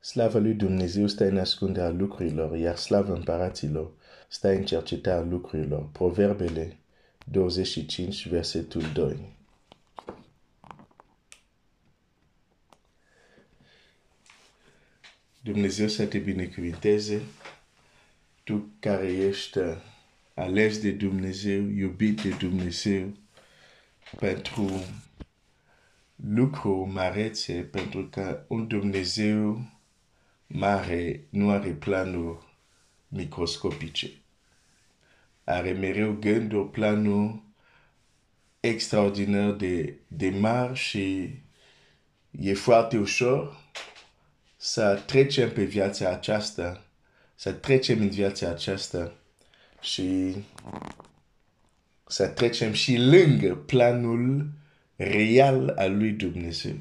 Slava lui Dumnezeu stă în ascunderea lucrurilor, iar slava împăraților stă în cercetarea lucrurilor. Proverbele 25, versetul 2. Dumnezeu să te binecuvinteze, tu care ești ales de Dumnezeu, iubit de Dumnezeu, pentru lucru marețe, pentru că un Dumnezeu mare nu are planuri microscopice. Are mereu gânduri, planuri extraordinar de, de mari și e foarte ușor să trecem pe viața aceasta, să trecem în viața aceasta și să trecem și lângă planul real al lui Dumnezeu.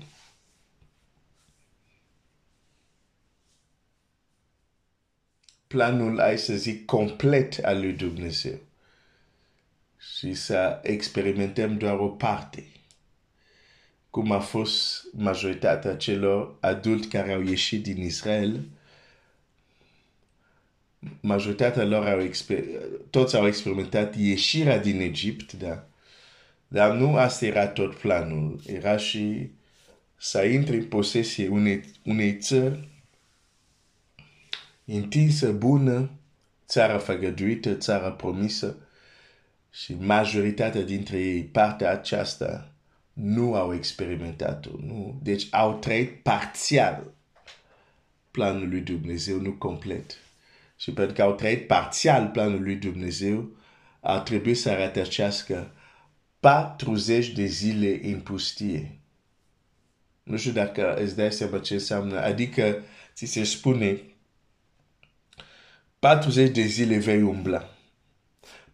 Planul, ai să zic, complet al lui Dumnezeu. Și să experimentăm doar o parte. Cum a fost majoritatea celor adulți care au ieșit din Israel, majoritatea lor au toți au experimentat ieșirea din Egipt, da? Dar nu asta era tot planul. Era și să intre în posesie unei, unei țări întinsă, bună, țara făgăduită, țara promisă și majoritatea dintre ei, partea aceasta, nu au experimentat-o. Nu? Deci au trăit parțial planul lui Dumnezeu, nu complet. Și pentru că au trăit parțial planul lui Dumnezeu, ar trebui să rătăcească 40 de zile în pustie. Nu știu dacă îți dai seama ce înseamnă. Adică ți se spune 40 de zile vei umbla.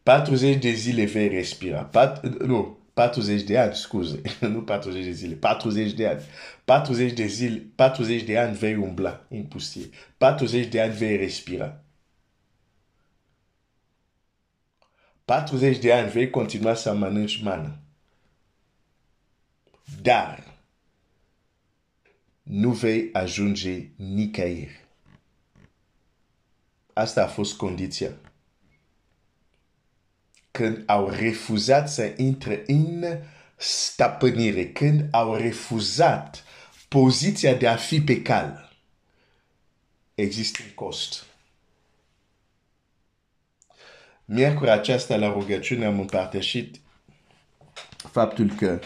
40 de zile vei respira. Pat, nu, 40 de ani, scuze. nu 40 de zile, 40 de ani. 40 de zile, 40 de ani vei umbla în pustie. 40 de ani vei respira. 40 de ani vei continua să mănânci mană. Dar nu vei ajunge nicăieri. Asta a fost condiția. Când au refuzat să intre în stăpânire, când au refuzat poziția de a fi pe cal, există un cost. Miercuri aceasta la rugăciune am împărtășit faptul că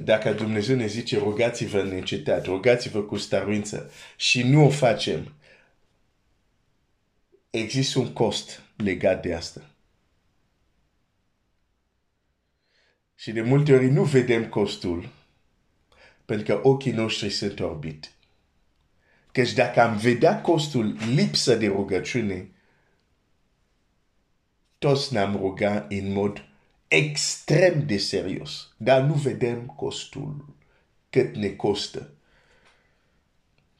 dacă Dumnezeu ne zice rugați-vă în încetat, rugați-vă cu stăruință și nu o facem, există un cost legat de asta. Și de multe ori nu vedem costul, pentru că ochii noștri sunt orbit. Căci dacă am vedea costul lipsă de rugăciune, toți ne-am rugat în mod extrem de serios, dar nu vedem costul, cât ne costă.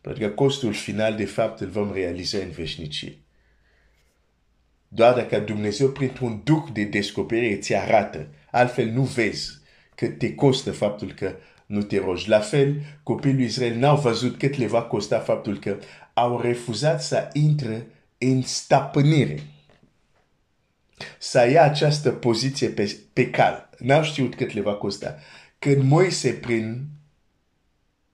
Pentru că costul final, de fapt, îl vom realiza în veșnicie. Doar dacă Dumnezeu, printr-un duc de descoperire, ți arată, altfel nu vezi cât te costă faptul că nu te rogi. La fel, copiii lui Israel n-au văzut cât le va costa faptul că au refuzat să intre în stăpânire să ia această poziție pe, pe cal. N-au știut cât le va costa. Când Moise prin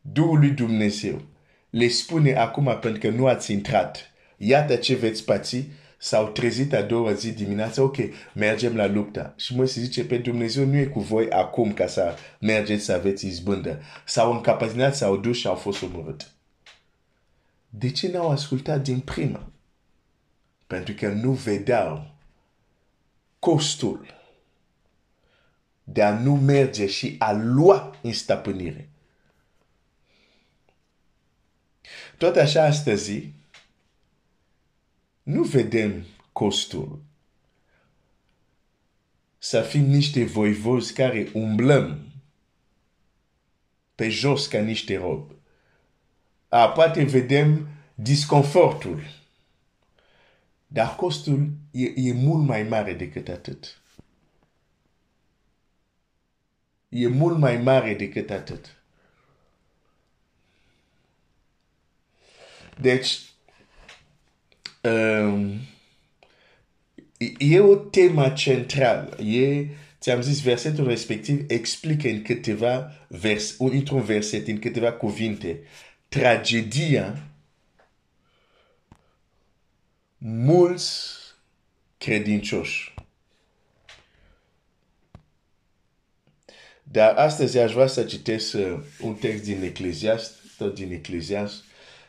Duhul lui Dumnezeu le spune acum pentru că nu ați intrat, iată ce veți păți, s-au trezit a doua zi dimineața, ok, mergem la luptă. Și Moise zice, pe Dumnezeu nu e cu voi acum ca să mergeți să aveți izbândă. S-au încapazinat, s-au dus și au fost omorât. De ce n-au ascultat din prima? Pentru că nu vedeau costul de a nu merge și a lua în stăpânire. Tot așa astăzi, nu vedem costul. Să fim niște voivozi care umblăm pe jos ca niște rob. A, poate vedem disconfortul dar costul e, e mult mai mare decât atât. E mult mai mare decât atât. Deci, um, e o temă centrală. E, ți-am zis, versetul respectiv explică în câteva vers, într-un verset, în câteva cuvinte, tragedia mulți credincioși. Dar astăzi aș vrea să citesc uh, un text din Ecleziast, tot din Ecleziast,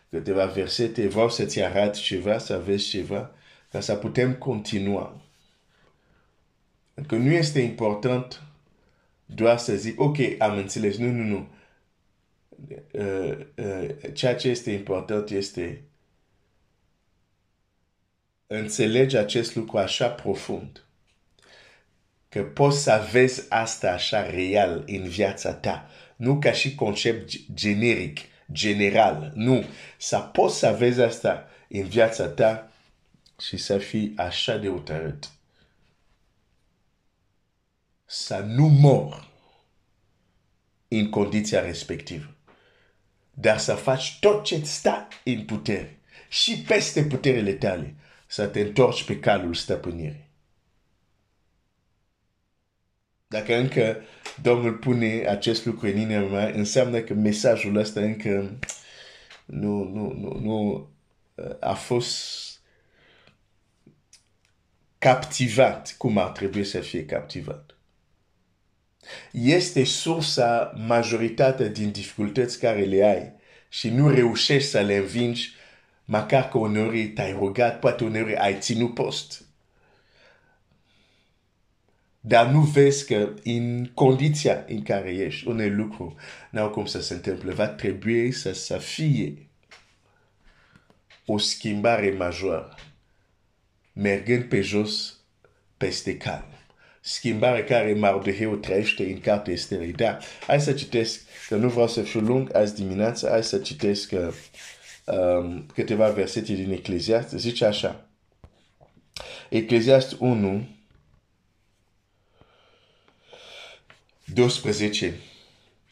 câteva versete, vreau să-ți arăt ceva, să vezi ceva, ca să putem continua. Că nu este important doar să zic, ok, am înțeles, nu, nu, nu. Uh, uh, ceea ce este important este înțelegi acest lucru așa profund că poți să vezi asta așa real în viața ta, nu ca și concept generic, general, nu. Să poți să vezi asta în viața ta și să fii așa de hotărât. Să nu mor în condiția respectivă. Dar să faci tot ce stă în putere și peste puterele tale să te întorci pe calul stăpânirii. Dacă încă Domnul pune acest lucru în inima înseamnă că mesajul ăsta încă nu, nu, nu, nu a fost captivat cum ar trebui să fie captivat. Este sursa majoritatea din dificultăți care le ai și nu reușești să le învingi măcar că uneori te-ai rugat, poate uneori ai ținut post. Dar nu vezi că în condiția în care ești, un lucru n-au cum să se întâmple. Va trebui să, să fie o schimbare majoră, mergând pe jos peste calm. Schimbare care Mardoheu trăiește în cartea Esterei. Dar hai să citesc, că nu vreau să fiu lung azi dimineața, hai să citesc um, câteva versete din Ecleziast. Zice așa. Ecleziast 1, 12.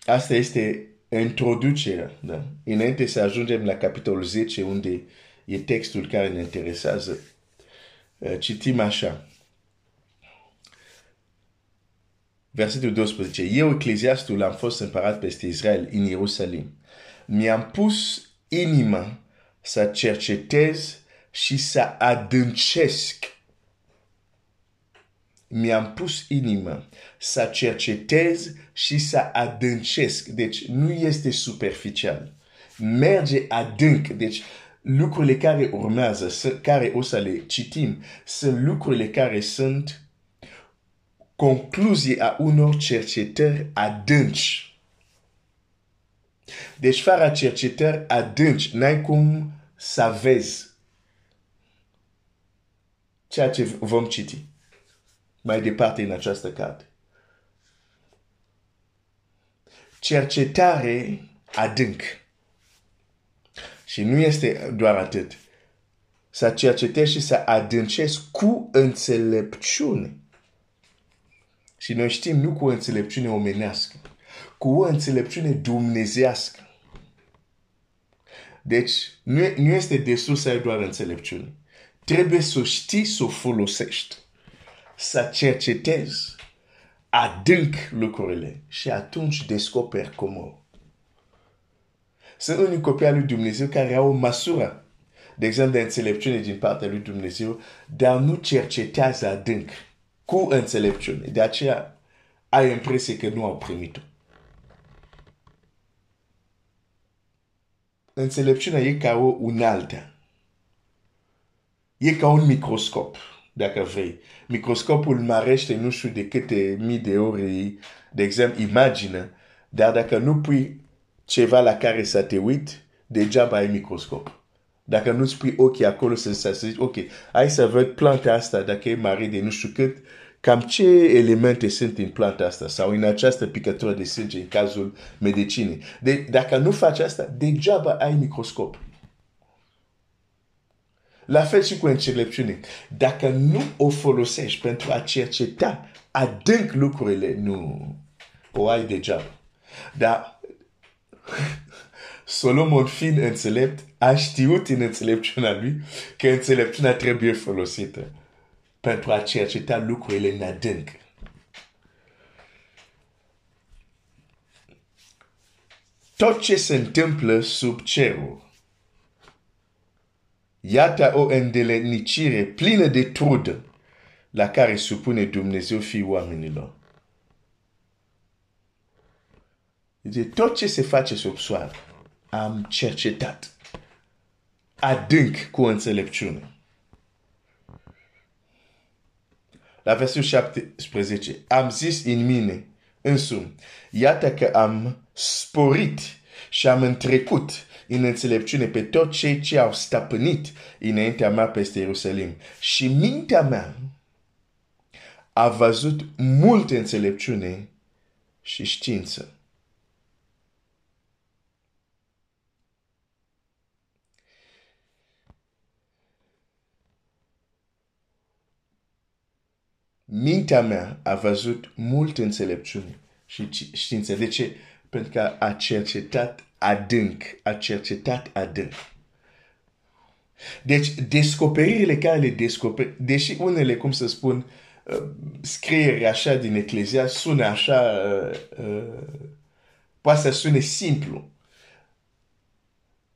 Asta este introducerea. Da? Înainte să ajungem la capitolul 10, unde e textul care ne interesează, uh, citim așa. Versetul 12. Eu, ecleziastul, am fost împărat peste Israel în Ierusalim. Mi-am pus inima să cercetez și să adâncesc mi-am pus inima să cercetez și să adâncesc. Deci nu este superficial. Merge adânc. Deci lucrurile care urmează, care o să le citim, sunt lucrurile care sunt concluzie a unor cercetări adânci. Deci fără cercetări adânci, n-ai cum să vezi ceea ce vom citi mai departe în această carte. Cercetare adânc. Și nu este doar atât. Să cercetezi și să adâncezi cu înțelepciune. Și noi știm nu cu înțelepciune omenească, cu o înțelepciune dumnezească. Deci, nu, nu este destul să ai doar înțelepciune. Trebuie să știi să o folosești să cercetezi adânc lucrurile și atunci descoperi cum. Sunt unii copii al lui Dumnezeu care au o măsură, de exemplu, de înțelepciune din partea lui Dumnezeu, dar nu cercetează adânc cu înțelepciune. De aceea ai impresie că nu au primit-o. Înțelepciunea e ca o unaltă. E ca un microscop dacă vrei. Microscopul mărește nu știu de câte mii de ori, de exemplu, imagine, dar dacă nu pui ceva la care să te uit, degeaba ai microscop. Dacă nu-ți pui ochii acolo să, să zici, ok, hai să văd planta asta, dacă e mare de nu știu cât, cam ce elemente sunt în planta asta sau în această picătură de sânge în cazul medicinei. De, dacă nu faci asta, degeaba ai microscop. La fel și cu înțelepciune. Dacă nu o folosești pentru a cerceta adânc lucrurile, nu o ai degeaba. Dar Solomon fiind înțelept, a știut în înțelepciunea lui că înțelepciunea trebuie folosită pentru a cerceta lucrurile în adânc. Tot ce se întâmplă sub cerul Iată o îndeletnicire plină de trudă la care supune Dumnezeu fii oamenilor. De tot ce se face sub soare, am cercetat adânc cu înțelepciune. La versul 17, am zis în mine însumi, iată că am sporit și am întrecut în înțelepciune pe tot cei ce au stăpânit înaintea mea peste Ierusalim. Și mintea mea a văzut multă înțelepciune și știință. Mintea mea a văzut multă înțelepciune și știință. De ce? Pentru că a cercetat adânc, a cercetat adânc. Deci, descoperirile care le descoperi, deși unele, cum să spun, uh, scrieri așa din Eclezia sună așa, uh, uh, poate să sune simplu,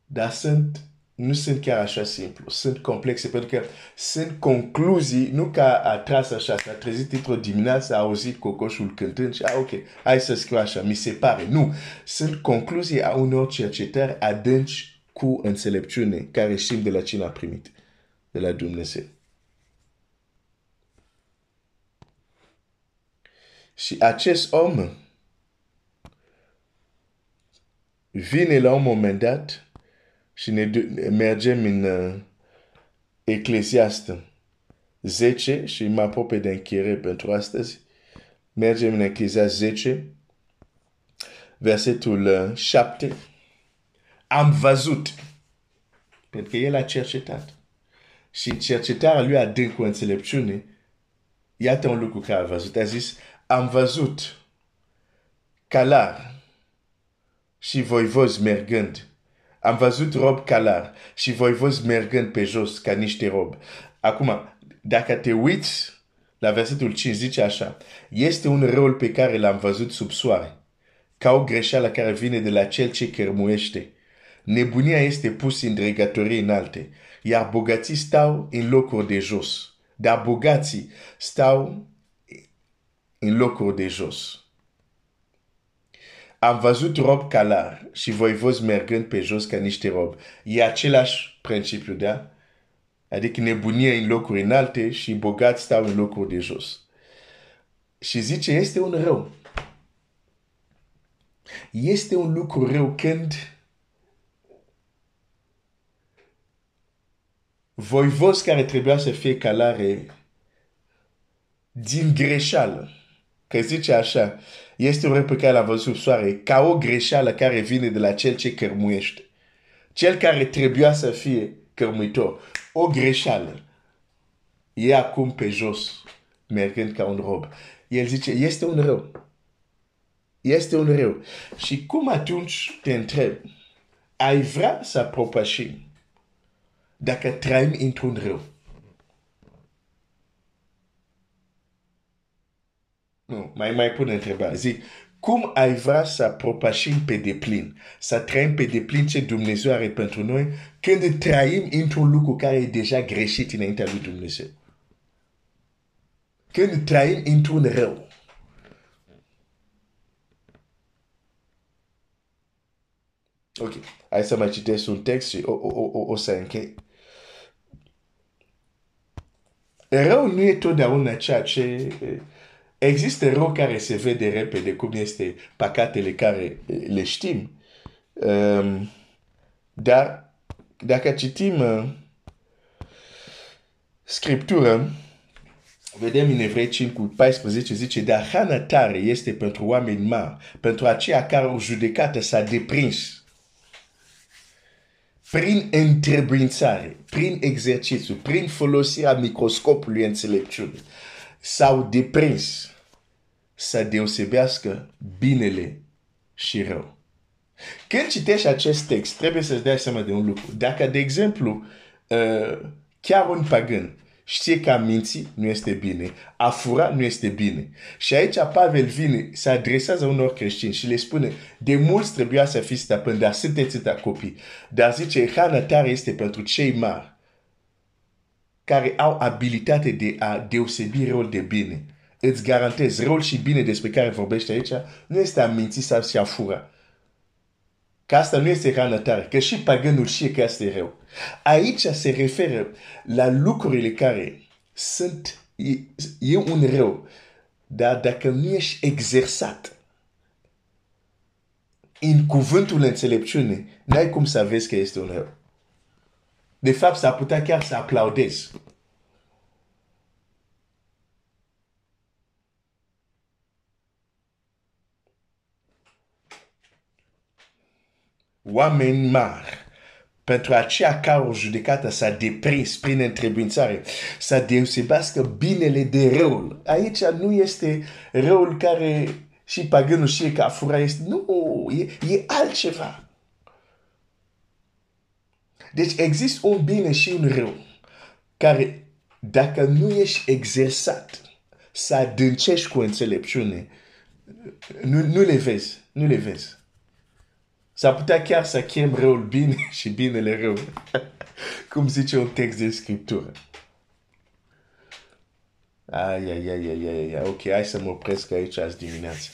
dar sunt nu sunt chiar așa simplu, sunt complexe, pentru că sunt concluzii, nu ca a tras așa, s-a trezit într-o dimineață, a auzit cocoșul cântând și, a, ok, hai să scriu așa, mi se pare. Nu, sunt concluzii a unor cercetări adânci cu înțelepciune, care știm de la cine a primit, de la Dumnezeu. Și acest om vine la un moment dat și ne mergem în uh, Eclesiastă 10 și mă apropie de încheiere pentru astăzi. Mergem în Eclesiastă 10, versetul uh, 7. Am văzut, pentru că el a cercetat. Și cercetarea lui adânc cu înțelepciune, iată un lucru care a văzut. A zis, am văzut calar și voivozi mergând am văzut rob calar și voi voivozi mergând pe jos ca niște rob. Acum, dacă te uiți la versetul 5, zice așa, este un rol pe care l-am văzut sub soare, ca o greșeală care vine de la cel ce cărmuiește. Nebunia este pusă în dregătorii înalte, iar bogații stau în locuri de jos. Dar bogații stau în locuri de jos. Am văzut rob calar și voi voivozi mergând pe jos ca niște rob. E același principiu, da? Adică nebunie în locuri înalte și bogați stau în locuri de jos. Și zice, este un rău. Este un lucru rău când voivozi care trebuia să fie calare din greșeală. Că zice așa, este un pe care l-am văzut sub soare, ca o greșeală care vine de la cel ce cărmuiește. Cel care trebuia să fie cărmuitor. O greșeală. E acum pe jos, mergând ca un rob. El zice, este un rău. Este un rău. Și cum atunci te întreb, ai vrea să propășim dacă trăim într-un rău? Nu, mai, mai pun întrebarea. Zic, cum ai vrea să propășim pe deplin, să trăim pe deplin ce Dumnezeu are pentru noi, când trăim într-un lucru care e deja greșit înaintea lui Dumnezeu? Când trăim într-un rău. Ok, hai să mai citesc un text și o, o, o, o să închei. Rău nu e totdeauna ceea ce Există rău care se vede repede, cum este păcatele care le știm. Um, dar dacă citim uh, Scriptura, vedem în Evrei 5 cu 14, zice, dar hrana tare este pentru oameni mari, pentru aceia care o judecată s-a deprins prin întrebuințare, prin exercițiu, prin folosirea microscopului înțelepciunii, s-au deprins să deosebească binele și rău. Când citești acest text, trebuie să-ți dai seama de un lucru. Dacă, de exemplu, uh, chiar un pagan știe că a minți nu este bine, a fura nu este bine. Și aici Pavel vine, se adresează unor creștini și le spune, de mulți trebuia să fiți stăpâni, dar sunteți ta copii. Dar zice, hrana tare este pentru cei mari, care au abilitate de a deosebi răul de bine. Îți garantez, răul și bine despre care vorbește aici, nu este a minți sau să a fura. Că asta nu este hrană tare, că și paganul știe că asta e rău. Aici se referă la lucrurile care sunt, e, e un rău, dar dacă nu ești exersat în cuvântul înțelepciune, n-ai cum să vezi că este un rău. De fapt, s-ar putea chiar să aplaudezi. Oameni mari pentru aceea ca o judecată s-a deprins prin întrebuințare, să deosebească binele de răul. Aici nu este răul care și paganul și că fura este, nu, e, e altceva. Deci există un bine și un rău care dacă nu ești exersat să adâncești cu înțelepciune, nu, nu le vezi, nu le vezi. S-ar putea chiar să chem răul bine și binele rău. Cum zice un text de scriptură. Ai, ai, ai, ai, ai, ai. Ok, hai să mă opresc aici azi dimineață.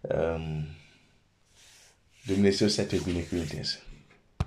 Um, Dumnezeu să te binecuvânteze.